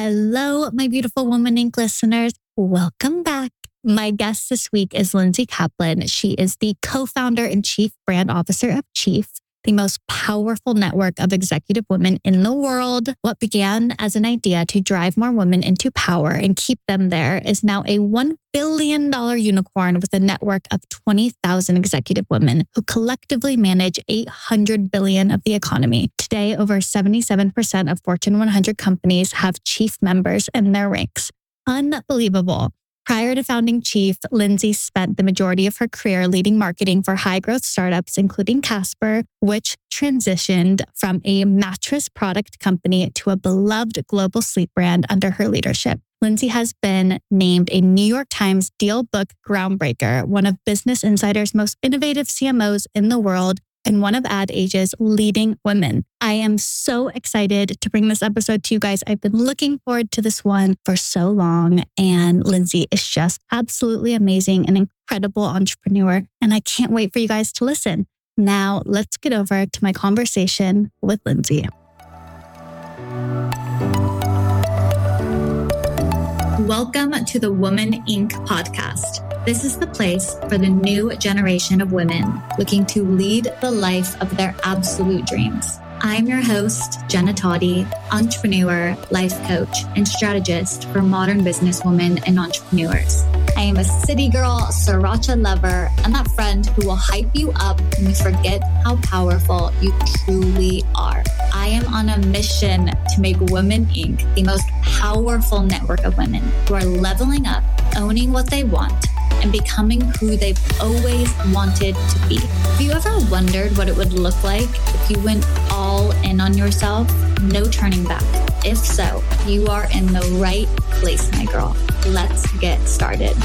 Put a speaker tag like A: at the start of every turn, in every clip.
A: Hello, my beautiful Woman Inc. listeners. Welcome back. My guest this week is Lindsay Kaplan. She is the co founder and chief brand officer of Chief, the most powerful network of executive women in the world. What began as an idea to drive more women into power and keep them there is now a $1 billion unicorn with a network of 20,000 executive women who collectively manage 800 billion of the economy. Today, over 77% of Fortune 100 companies have chief members in their ranks. Unbelievable. Prior to founding Chief, Lindsay spent the majority of her career leading marketing for high growth startups, including Casper, which transitioned from a mattress product company to a beloved global sleep brand under her leadership. Lindsay has been named a New York Times DealBook Groundbreaker, one of Business Insider's most innovative CMOs in the world, and one of Ad Age's leading women. I am so excited to bring this episode to you guys. I've been looking forward to this one for so long. And Lindsay is just absolutely amazing, an incredible entrepreneur. And I can't wait for you guys to listen. Now, let's get over to my conversation with Lindsay. Welcome to the Woman Inc. podcast. This is the place for the new generation of women looking to lead the life of their absolute dreams. I'm your host, Jenna Toddy, entrepreneur, life coach, and strategist for modern businesswomen and entrepreneurs. I am a city girl, sriracha lover, and that friend who will hype you up when you forget how powerful you truly are. I am on a mission to make Women Inc. the most powerful network of women who are leveling up, owning what they want and becoming who they've always wanted to be. Have you ever wondered what it would look like if you went all in on yourself? No turning back. If so, you are in the right place, my girl. Let's get started.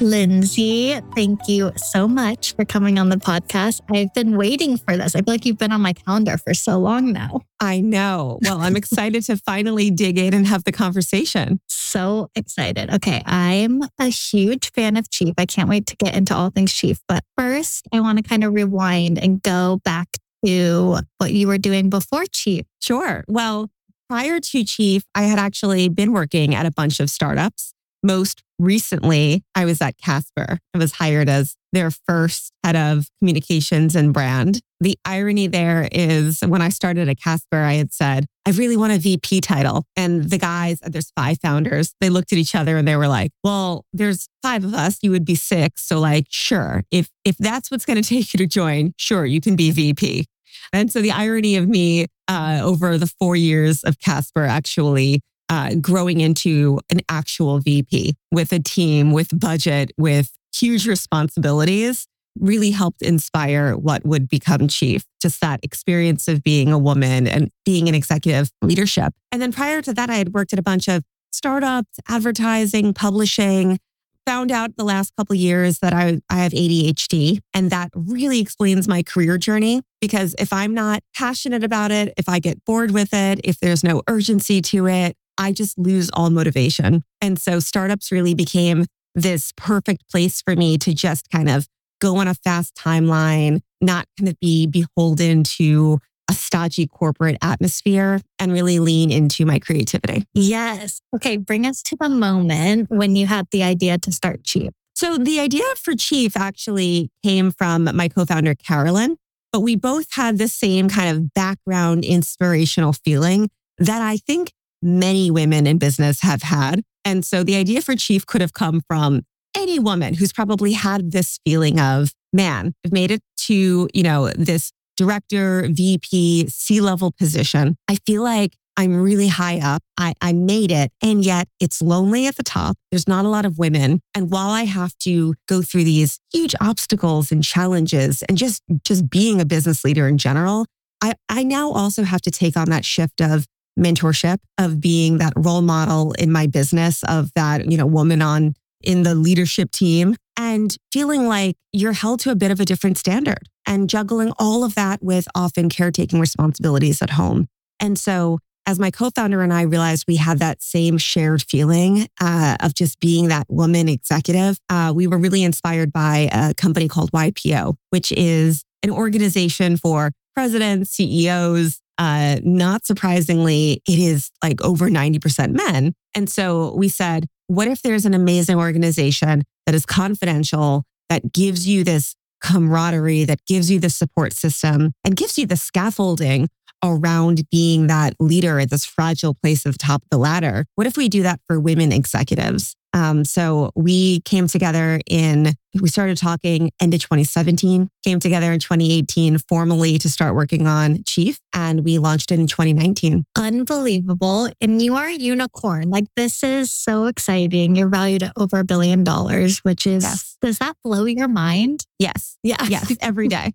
A: Lindsay, thank you so much for coming on the podcast. I've been waiting for this. I feel like you've been on my calendar for so long now.
B: I know. Well, I'm excited to finally dig in and have the conversation.
A: So excited. Okay. I'm a huge fan of Chief. I can't wait to get into all things Chief. But first, I want to kind of rewind and go back to what you were doing before Chief.
B: Sure. Well, prior to Chief, I had actually been working at a bunch of startups. Most recently, I was at Casper. I was hired as their first head of communications and brand. The irony there is when I started at Casper, I had said, I really want a VP title. And the guys, there's five founders, they looked at each other and they were like, well, there's five of us, you would be six. So like, sure, if, if that's what's going to take you to join, sure, you can be VP. And so the irony of me uh, over the four years of Casper actually uh, growing into an actual VP with a team, with budget, with huge responsibilities really helped inspire what would become chief. Just that experience of being a woman and being an executive leadership. And then prior to that, I had worked at a bunch of startups, advertising, publishing. Found out the last couple years that I, I have ADHD, and that really explains my career journey. Because if I'm not passionate about it, if I get bored with it, if there's no urgency to it, I just lose all motivation. And so startups really became this perfect place for me to just kind of go on a fast timeline, not kind of be beholden to a stodgy corporate atmosphere and really lean into my creativity.
A: Yes. Okay. Bring us to the moment when you had the idea to start Chief.
B: So the idea for Chief actually came from my co-founder, Carolyn, but we both had the same kind of background inspirational feeling that I think many women in business have had. And so the idea for chief could have come from any woman who's probably had this feeling of, man, I've made it to, you know, this director, VP, C level position. I feel like I'm really high up. I, I made it. And yet it's lonely at the top. There's not a lot of women. And while I have to go through these huge obstacles and challenges and just, just being a business leader in general, I, I now also have to take on that shift of mentorship of being that role model in my business of that, you know, woman on in the leadership team and feeling like you're held to a bit of a different standard and juggling all of that with often caretaking responsibilities at home. And so as my co-founder and I realized we had that same shared feeling uh, of just being that woman executive, uh, we were really inspired by a company called YPO, which is an organization for presidents, CEOs, uh, not surprisingly, it is like over 90% men. And so we said, what if there's an amazing organization that is confidential, that gives you this camaraderie, that gives you the support system and gives you the scaffolding around being that leader at this fragile place at the top of the ladder? What if we do that for women executives? Um, so we came together in, we started talking end of 2017, came together in 2018 formally to start working on Chief, and we launched it in 2019.
A: Unbelievable. And you are a unicorn. Like, this is so exciting. You're valued at over a billion dollars, which is, yes. does that blow your mind?
B: Yes. Yeah. Yes. Every day.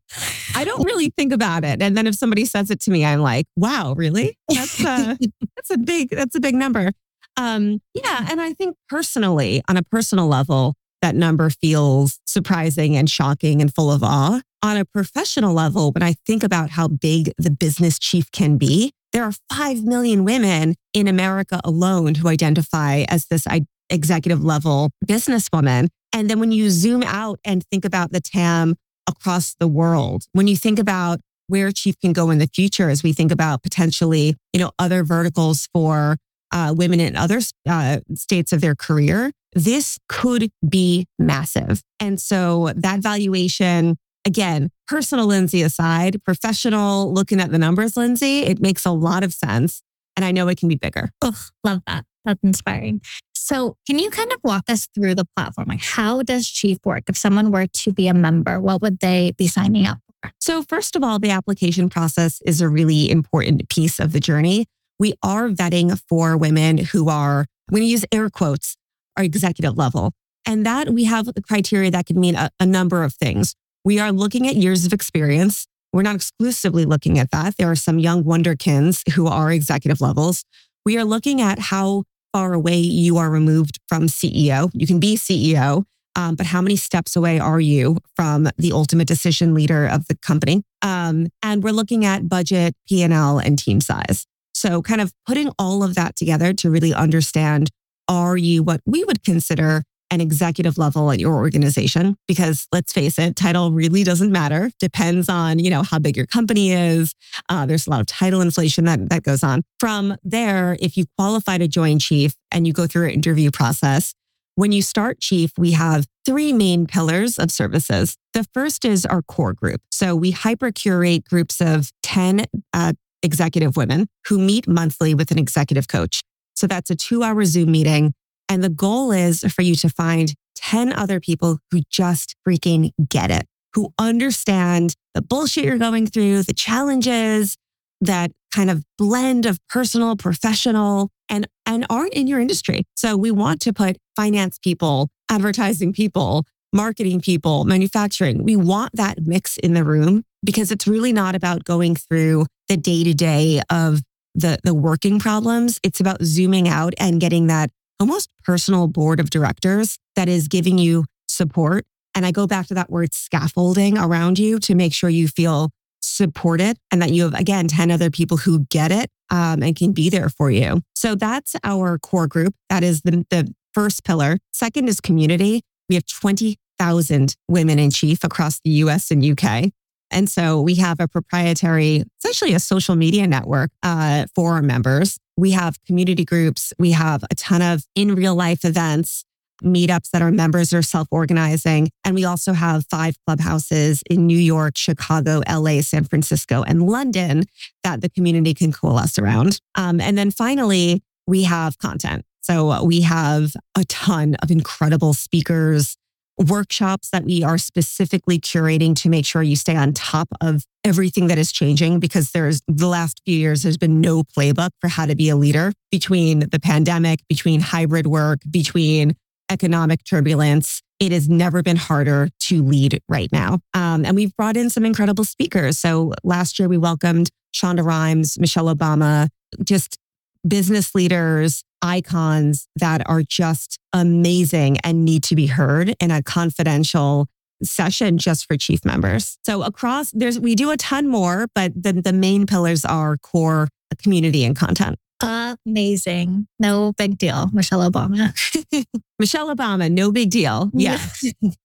B: I don't really think about it. And then if somebody says it to me, I'm like, wow, really? That's a, that's a big, that's a big number. Um, yeah. And I think personally, on a personal level, that number feels surprising and shocking and full of awe. On a professional level, when I think about how big the business chief can be, there are 5 million women in America alone who identify as this executive level businesswoman. And then when you zoom out and think about the TAM across the world, when you think about where chief can go in the future as we think about potentially, you know, other verticals for uh, women in other uh, states of their career, this could be massive. And so that valuation, again, personal Lindsay aside, professional looking at the numbers, Lindsay, it makes a lot of sense. And I know it can be bigger.
A: Oh, love that. That's inspiring. So, can you kind of walk us through the platform? Like, how does Chief work? If someone were to be a member, what would they be signing up for?
B: So, first of all, the application process is a really important piece of the journey we are vetting for women who are, going to use air quotes, are executive level. And that we have criteria that can mean a, a number of things. We are looking at years of experience. We're not exclusively looking at that. There are some young wonderkins who are executive levels. We are looking at how far away you are removed from CEO. You can be CEO, um, but how many steps away are you from the ultimate decision leader of the company? Um, and we're looking at budget, P&L, and team size. So, kind of putting all of that together to really understand are you what we would consider an executive level at your organization? Because let's face it, title really doesn't matter. Depends on, you know, how big your company is. Uh, there's a lot of title inflation that, that goes on. From there, if you qualify to join chief and you go through an interview process, when you start chief, we have three main pillars of services. The first is our core group. So we hyper curate groups of 10 uh, executive women who meet monthly with an executive coach. So that's a two hour Zoom meeting. And the goal is for you to find 10 other people who just freaking get it, who understand the bullshit you're going through, the challenges, that kind of blend of personal, professional, and, and aren't in your industry. So we want to put finance people, advertising people, marketing people, manufacturing. We want that mix in the room because it's really not about going through the day to day of the, the working problems. It's about zooming out and getting that almost personal board of directors that is giving you support. And I go back to that word scaffolding around you to make sure you feel supported and that you have, again, 10 other people who get it um, and can be there for you. So that's our core group. That is the, the first pillar. Second is community. We have 20 thousand women in chief across the US and UK. And so we have a proprietary, essentially a social media network uh, for our members. We have community groups. We have a ton of in real life events, meetups that our members are self organizing. And we also have five clubhouses in New York, Chicago, LA, San Francisco, and London that the community can coalesce around. Um, and then finally, we have content. So we have a ton of incredible speakers, workshops that we are specifically curating to make sure you stay on top of everything that is changing because there's the last few years there's been no playbook for how to be a leader between the pandemic between hybrid work between economic turbulence. It has never been harder to lead right now. Um, and we've brought in some incredible speakers. So last year we welcomed shonda rhimes michelle obama just business leaders, icons that are just amazing and need to be heard in a confidential session just for chief members. So across there's we do a ton more, but the, the main pillars are core community and content.
A: Amazing. No big deal. Michelle Obama.
B: Michelle Obama, no big deal. Yeah.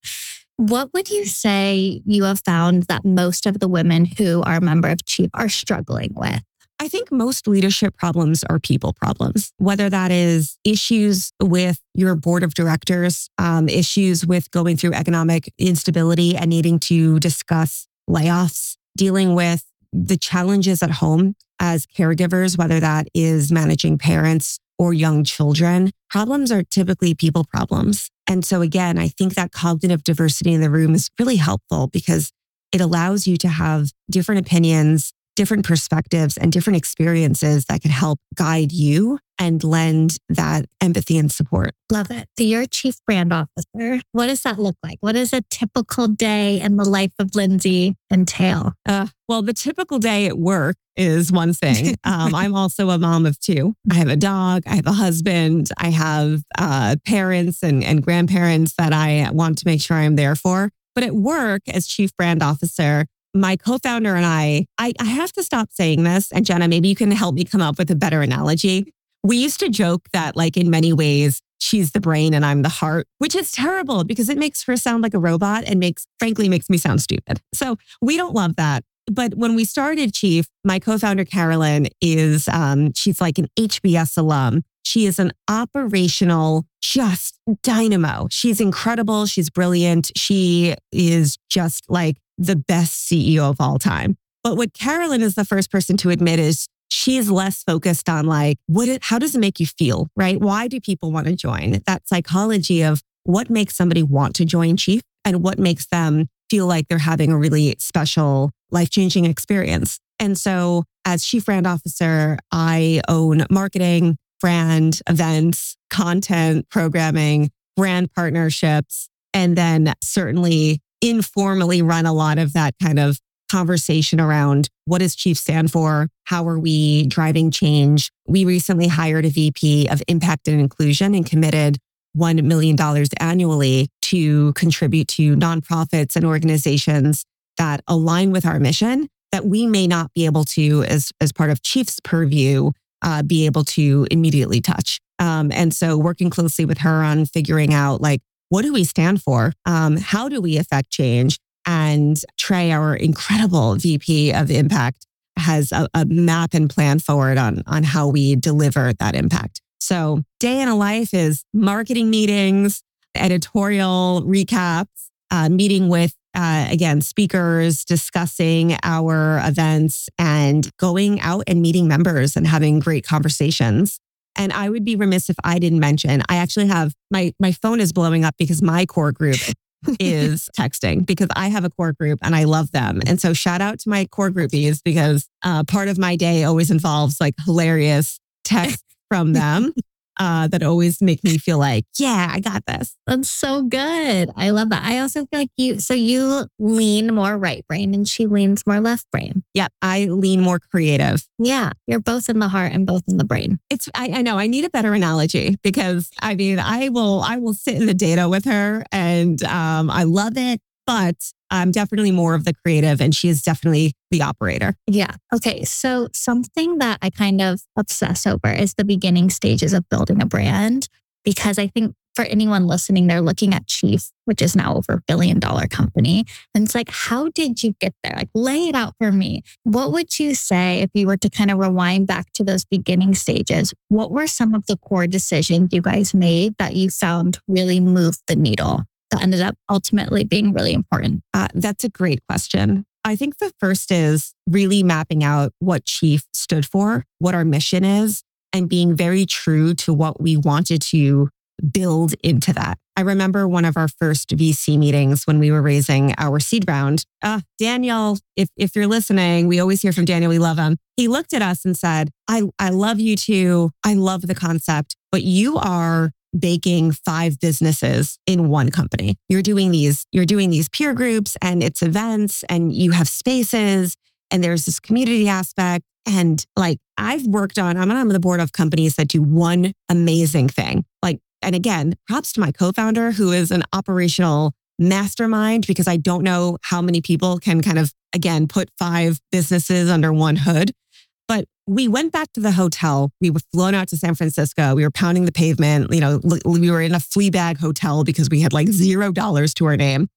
A: what would you say you have found that most of the women who are a member of Chief are struggling with?
B: I think most leadership problems are people problems, whether that is issues with your board of directors, um, issues with going through economic instability and needing to discuss layoffs, dealing with the challenges at home as caregivers, whether that is managing parents or young children. Problems are typically people problems. And so, again, I think that cognitive diversity in the room is really helpful because it allows you to have different opinions, different perspectives and different experiences that can help guide you and lend that empathy and support.
A: Love it. So you're chief brand officer. What does that look like? What does a typical day in the life of Lindsay entail?
B: Uh, well, the typical day at work is one thing. Um, I'm also a mom of two. I have a dog. I have a husband. I have uh, parents and, and grandparents that I want to make sure I'm there for. But at work, as chief brand officer, my co-founder and I, I, I have to stop saying this. And Jenna, maybe you can help me come up with a better analogy. We used to joke that, like, in many ways, she's the brain and I'm the heart, which is terrible because it makes her sound like a robot and makes, frankly, makes me sound stupid. So we don't love that. But when we started Chief, my co-founder Carolyn is, um, she's like an HBS alum. She is an operational, just dynamo. She's incredible. She's brilliant. She is just like the best CEO of all time. But what Carolyn is the first person to admit is she's less focused on like, what, it, how does it make you feel? Right? Why do people want to join? That psychology of what makes somebody want to join Chief and what makes them feel like they're having a really special, life changing experience. And so, as chief brand officer, I own marketing, brand, events, content, programming, brand partnerships, and then certainly informally run a lot of that kind of conversation around what does chief stand for how are we driving change we recently hired a vp of impact and inclusion and committed $1 million annually to contribute to nonprofits and organizations that align with our mission that we may not be able to, as, as part of Chief's purview, uh, be able to immediately touch. Um, and so working closely with her on figuring out like, what do we stand for? Um, how do we affect change? And Trey, our incredible VP of impact, has a, a map and plan forward on, on how we deliver that impact. So, day in a life is marketing meetings, editorial recaps, uh, meeting with, uh, again, speakers, discussing our events, and going out and meeting members and having great conversations. And I would be remiss if I didn't mention, I actually have my, my phone is blowing up because my core group is texting because I have a core group and I love them. And so shout out to my core groupies because uh, part of my day always involves like hilarious text from them uh, that always make me feel like, yeah, I got this.
A: That's so good. I love that. I also feel like you, so you lean more right brain and she leans more left brain.
B: Yep. I lean more creative.
A: Yeah. You're both in the heart and both in the brain.
B: It's, I, I know I need a better analogy because I mean, I will, I will sit in the data with her and um, I love it. But I'm definitely more of the creative and she is definitely the operator.
A: Yeah. Okay. So something that I kind of obsess over is the beginning stages of building a brand, because I think for anyone listening, they're looking at Chief, which is now over a billion dollar company. And it's like, how did you get there? Like, lay it out for me. What would you say if you were to kind of rewind back to those beginning stages? What were some of the core decisions you guys made that you found really moved the needle? That ended up ultimately being really important?
B: Uh, that's a great question. I think the first is really mapping out what Chief stood for, what our mission is, and being very true to what we wanted to build into that. I remember one of our first VC meetings when we were raising our seed round. Uh, Daniel, if, if you're listening, we always hear from Daniel. We love him. He looked at us and said, I, I love you too. I love the concept, but you are baking five businesses in one company. You're doing these, you're doing these peer groups and it's events and you have spaces and there's this community aspect. And like I've worked on, I'm on the board of companies that do one amazing thing. Like, and again, props to my co-founder who is an operational mastermind because I don't know how many people can kind of, again, put five businesses under one hood. But we went back to the hotel. We were flown out to San Francisco. We were pounding the pavement. You know, we were in a flea bag hotel because we had like zero dollars to our name.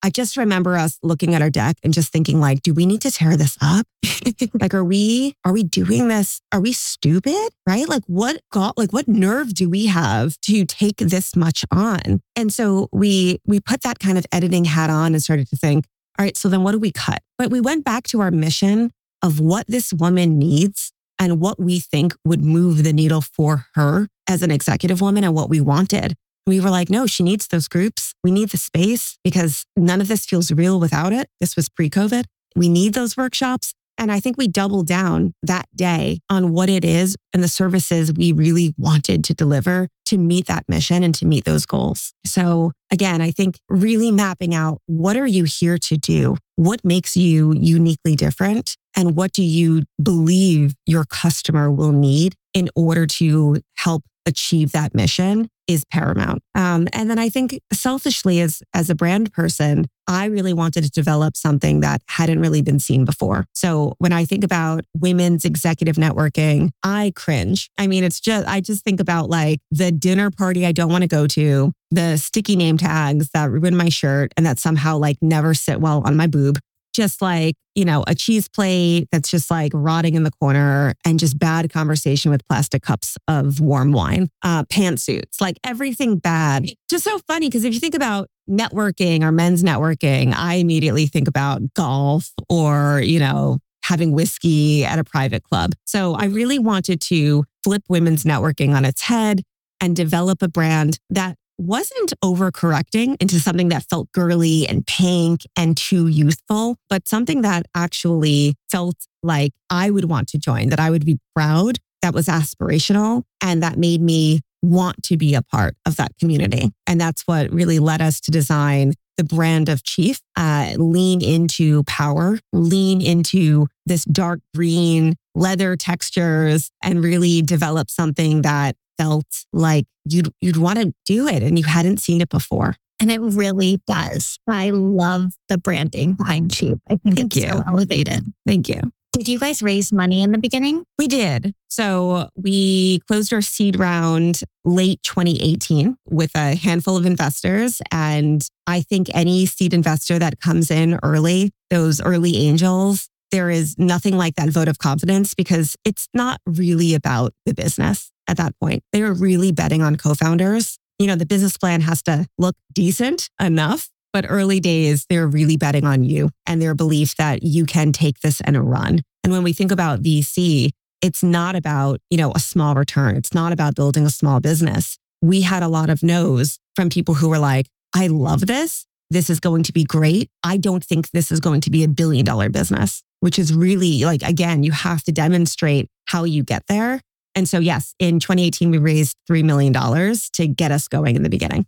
B: I just remember us looking at our deck and just thinking like, do we need to tear this up? like, are we, are we doing this? Are we stupid? Right? Like what got, like what nerve do we have to take this much on? And so we, we put that kind of editing hat on and started to think, all right, so then what do we cut? But we went back to our mission of what this woman needs and what we think would move the needle for her as an executive woman and what we wanted. We were like, no, she needs those groups. We need the space because none of this feels real without it. This was pre COVID. We need those workshops. And I think we doubled down that day on what it is and the services we really wanted to deliver to meet that mission and to meet those goals. So again, I think really mapping out what are you here to do? What makes you uniquely different? And what do you believe your customer will need in order to help achieve that mission is paramount. Um, and then I think selfishly, as as a brand person, I really wanted to develop something that hadn't really been seen before. So when I think about women's executive networking, I cringe. I mean, it's just I just think about like the dinner party I don't want to go to, the sticky name tags that ruin my shirt and that somehow like never sit well on my boob just like, you know, a cheese plate that's just like rotting in the corner and just bad conversation with plastic cups of warm wine, uh, pantsuits, like everything bad. Just so funny because if you think about networking or men's networking, I immediately think about golf or, you know, having whiskey at a private club. So I really wanted to flip women's networking on its head and develop a brand that wasn't overcorrecting into something that felt girly and pink and too youthful, but something that actually felt like I would want to join, that I would be proud, that was aspirational, and that made me want to be a part of that community. And that's what really led us to design the brand of Chief, uh, lean into power, lean into this dark green leather textures, and really develop something that felt like you'd you'd want to do it and you hadn't seen it before.
A: And it really does. I love the branding behind Chief. I think Thank it's you. so elevated.
B: Thank you.
A: Did you guys raise money in the beginning?
B: We did. So we closed our seed round late 2018 with a handful of investors. And I think any seed investor that comes in early, those early angels, there is nothing like that vote of confidence because it's not really about the business at that point. They are really betting on co founders. You know, the business plan has to look decent enough, but early days, they're really betting on you and their belief that you can take this and run. And when we think about VC, it's not about, you know, a small return. It's not about building a small business. We had a lot of no's from people who were like, I love this. This is going to be great. I don't think this is going to be a billion dollar business, which is really like, again, you have to demonstrate how you get there. And so, yes, in 2018, we raised $3 million to get us going in the beginning.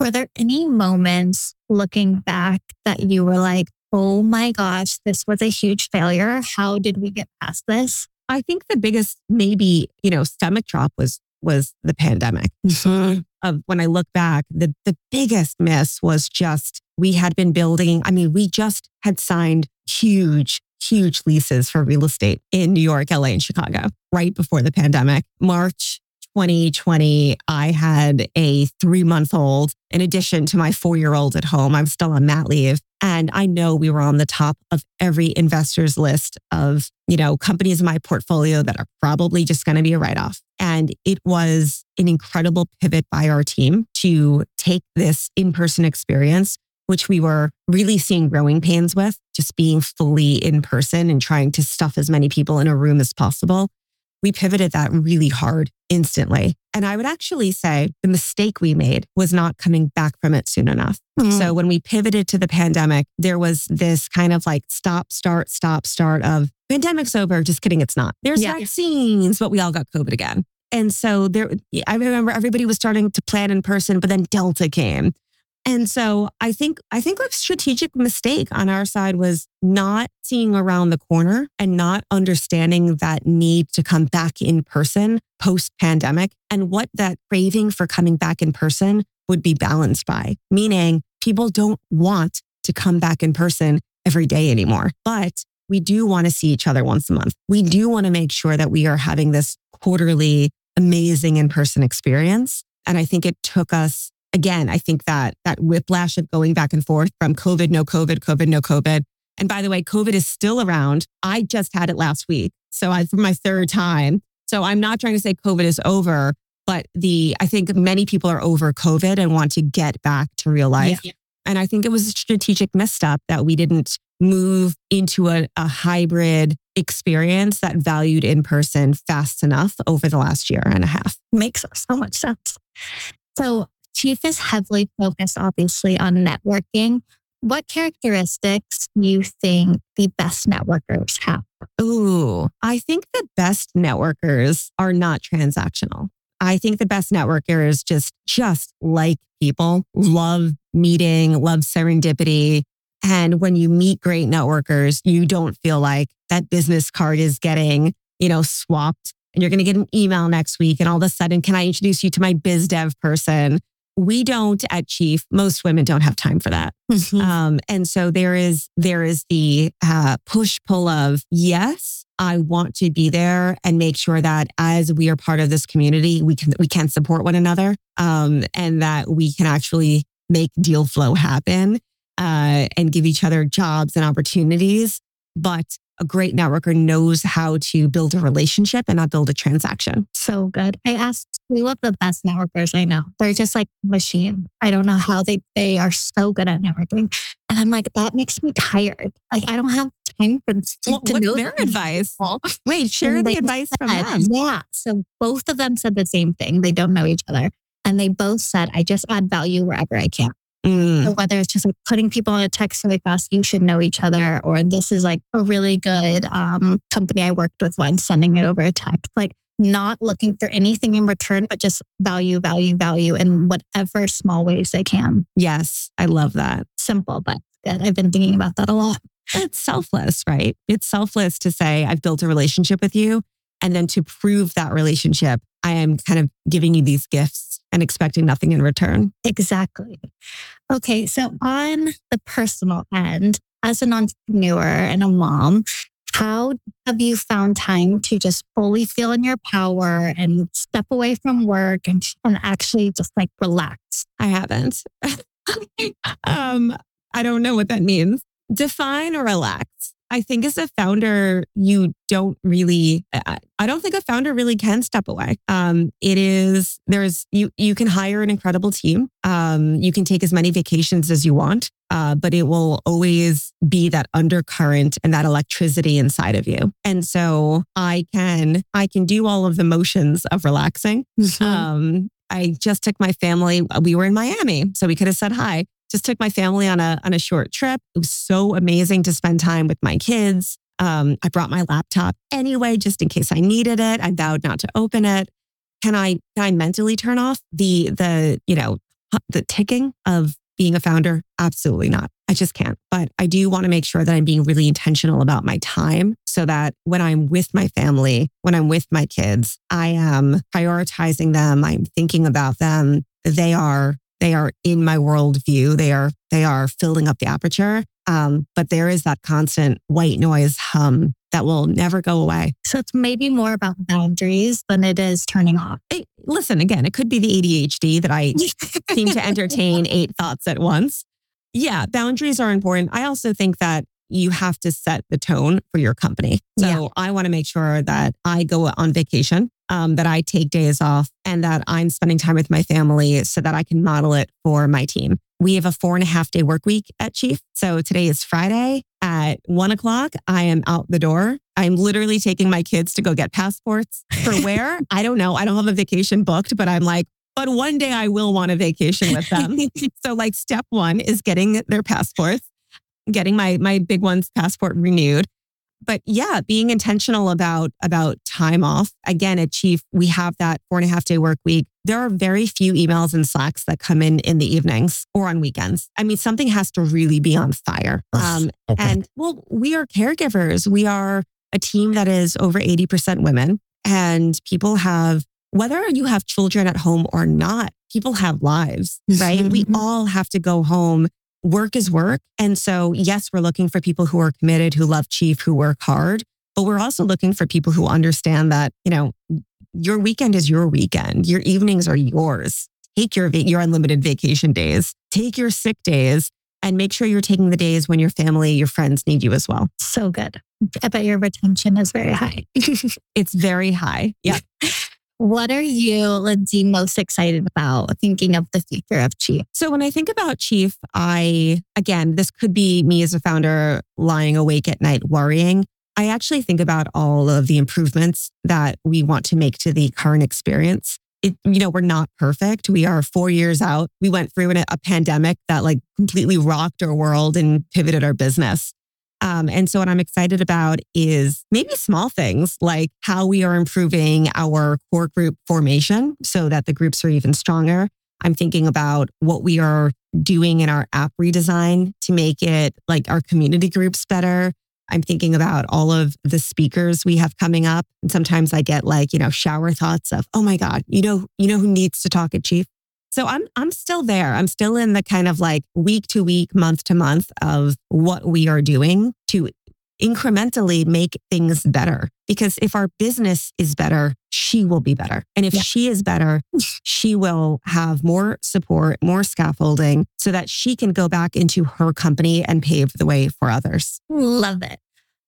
A: Were there any moments looking back that you were like, oh my gosh, this was a huge failure? How did we get past this?
B: I think the biggest, maybe, you know, stomach drop was was the pandemic. Mm-hmm. Of when I look back, the the biggest miss was just we had been building. I mean, we just had signed huge huge leases for real estate in New York, LA, and Chicago right before the pandemic. March 2020, I had a three month old in addition to my four year old at home. I'm still on mat leave. And I know we were on the top of every investor's list of, you know, companies in my portfolio that are probably just going to be a write off. And it was an incredible pivot by our team to take this in person experience which we were really seeing growing pains with, just being fully in person and trying to stuff as many people in a room as possible. We pivoted that really hard instantly. And I would actually say the mistake we made was not coming back from it soon enough. Mm. So when we pivoted to the pandemic, there was this kind of like stop, start, stop, start of pandemic's over. Just kidding. It's not. There's yeah. vaccines, but we all got COVID again. And so there, I remember everybody was starting to plan in person, but then Delta came. And so I think I think a strategic mistake on our side was not seeing around the corner and not understanding that need to come back in person post pandemic and what that craving for coming back in person would be balanced by. Meaning people don't want to come back in person every day anymore, but we do want to see each other once a month. We do want to make sure that we are having this quarterly amazing in person experience. And I think it took us again, I think that that whiplash of going back and forth from COVID, no COVID, COVID, no COVID. And by the way, COVID is still around. I just had it last week. So I, for my third time. So I'm not trying to say COVID is over, but the, I think many people are over COVID and want to get back to real life. Yeah. And I think it was a strategic misstep that we didn't move into a, a hybrid experience that valued in person fast enough over the last year and a half.
A: Makes so much sense. So, Chief is heavily focused, obviously, on networking. What characteristics do you think the best networkers have?
B: Ooh, I think the best networkers are not transactional. I think the best networkers just just like people, love meeting, love serendipity, and when you meet great networkers, you don't feel like that business card is getting, you know, swapped and you're going to get an email next week. And all of a sudden, can I introduce you to my biz dev person? We don't at Chief, most women don't have time for that. Mm-hmm. Um, and so there is, there is the uh, push pull of yes, I want to be there and make sure that as we are part of this community, we can, we can support one another. Um, and that we can actually make deal flow happen uh, and give each other jobs and opportunities. But a great networker knows how to build a relationship and not build a transaction.
A: So good. I asked two of the best networkers I know. They're just like machine. I don't know how they they are so good at networking. And I'm like, that makes me tired. Like I don't have time for
B: well, to know their advice. Wait, share the advice said, from them.
A: Yeah. So both of them said the same thing. They don't know each other. And they both said, I just add value wherever I can. Mm. So whether it's just like putting people on a text really fast, you should know each other, or this is like a really good um, company I worked with once, sending it over a text, like not looking for anything in return, but just value, value, value in whatever small ways they can.
B: Yes, I love that.
A: Simple, but good. I've been thinking about that a lot.
B: It's selfless, right? It's selfless to say, I've built a relationship with you. And then to prove that relationship, I am kind of giving you these gifts and expecting nothing in return.
A: Exactly. Okay. So, on the personal end, as an entrepreneur and a mom, how have you found time to just fully feel in your power and step away from work and, and actually just like relax?
B: I haven't. um, I don't know what that means. Define or relax. I think as a founder, you don't really, I don't think a founder really can step away. Um, it is, there's, you, you can hire an incredible team. Um, you can take as many vacations as you want, uh, but it will always be that undercurrent and that electricity inside of you. And so I can, I can do all of the motions of relaxing. Mm-hmm. Um, I just took my family. We were in Miami, so we could have said hi just took my family on a on a short trip. It was so amazing to spend time with my kids. Um, I brought my laptop anyway, just in case I needed it. I vowed not to open it. Can I can I mentally turn off the the you know the ticking of being a founder? Absolutely not. I just can't. But I do want to make sure that I'm being really intentional about my time so that when I'm with my family, when I'm with my kids, I am prioritizing them. I'm thinking about them. They are they are in my worldview. They are they are filling up the aperture. Um, but there is that constant white noise hum that will never go away.
A: So it's maybe more about boundaries than it is turning off.
B: It, listen, again, it could be the ADHD that I seem to entertain eight thoughts at once. Yeah, boundaries are important. I also think that you have to set the tone for your company. So yeah. I want to make sure that I go on vacation, um, that I take days off, and that I'm spending time with my family so that I can model it for my team. We have a four and a half day work week at Chief. So today is Friday at one o'clock. I am out the door. I'm literally taking my kids to go get passports for where? I don't know. I don't have a vacation booked, but I'm like, but one day I will want a vacation with them. so like step one is getting their passports getting my my big one's passport renewed. But yeah, being intentional about about time off. Again, at Chief, we have that four and a half day work week. There are very few emails and slacks that come in in the evenings or on weekends. I mean, something has to really be on fire. Um, okay. And well, we are caregivers. We are a team that is over 80% women and people have whether you have children at home or not, people have lives, right? we mm-hmm. all have to go home work is work. And so, yes, we're looking for people who are committed, who love Chief, who work hard, but we're also looking for people who understand that, you know, your weekend is your weekend. Your evenings are yours. take your, your unlimited vacation days, take your sick days, and make sure you're taking the days when your family, your friends need you as well.
A: So good. I bet your retention is very high.
B: it's very high. Yeah.
A: What are you, Lindsay, most excited about thinking of the future of Chief?
B: So, when I think about Chief, I, again, this could be me as a founder lying awake at night worrying. I actually think about all of the improvements that we want to make to the current experience. It, you know, we're not perfect. We are four years out. We went through a, a pandemic that like completely rocked our world and pivoted our business. Um, and so, what I'm excited about is maybe small things like how we are improving our core group formation so that the groups are even stronger. I'm thinking about what we are doing in our app redesign to make it like our community groups better. I'm thinking about all of the speakers we have coming up. And sometimes I get like, you know, shower thoughts of, oh my God, you know, you know who needs to talk at Chief? So I'm I'm still there. I'm still in the kind of like week to week, month to month of what we are doing to incrementally make things better. Because if our business is better, she will be better. And if yeah. she is better, she will have more support, more scaffolding so that she can go back into her company and pave the way for others.
A: Love it.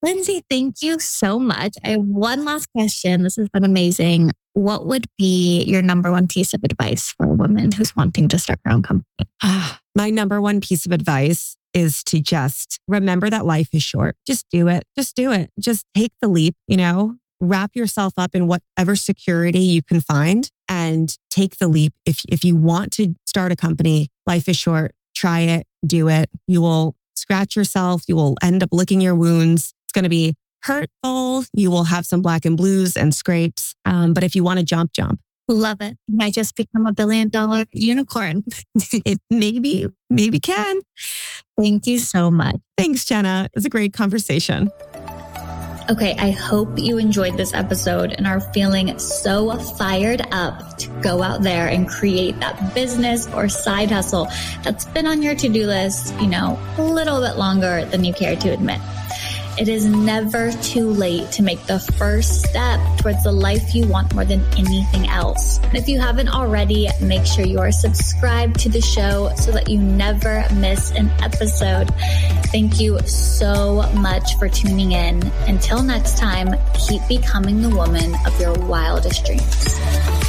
A: Lindsay, thank you so much. I have one last question. This has been amazing. What would be your number one piece of advice for a woman who's wanting to start her own company?
B: Ah, my number one piece of advice is to just remember that life is short. Just do it. Just do it. Just take the leap, you know, wrap yourself up in whatever security you can find and take the leap. If, if you want to start a company, life is short. Try it, do it. You will scratch yourself. You will end up licking your wounds going to be hurtful. You will have some black and blues and scrapes. Um, but if you want to jump, jump.
A: Love it. Might just become a billion dollar unicorn.
B: it maybe, maybe can.
A: Thank you so much.
B: Thanks, Jenna. It was a great conversation.
A: Okay, I hope you enjoyed this episode and are feeling so fired up to go out there and create that business or side hustle that's been on your to do list, you know, a little bit longer than you care to admit. It is never too late to make the first step towards the life you want more than anything else. And if you haven't already, make sure you are subscribed to the show so that you never miss an episode. Thank you so much for tuning in. Until next time, keep becoming the woman of your wildest dreams.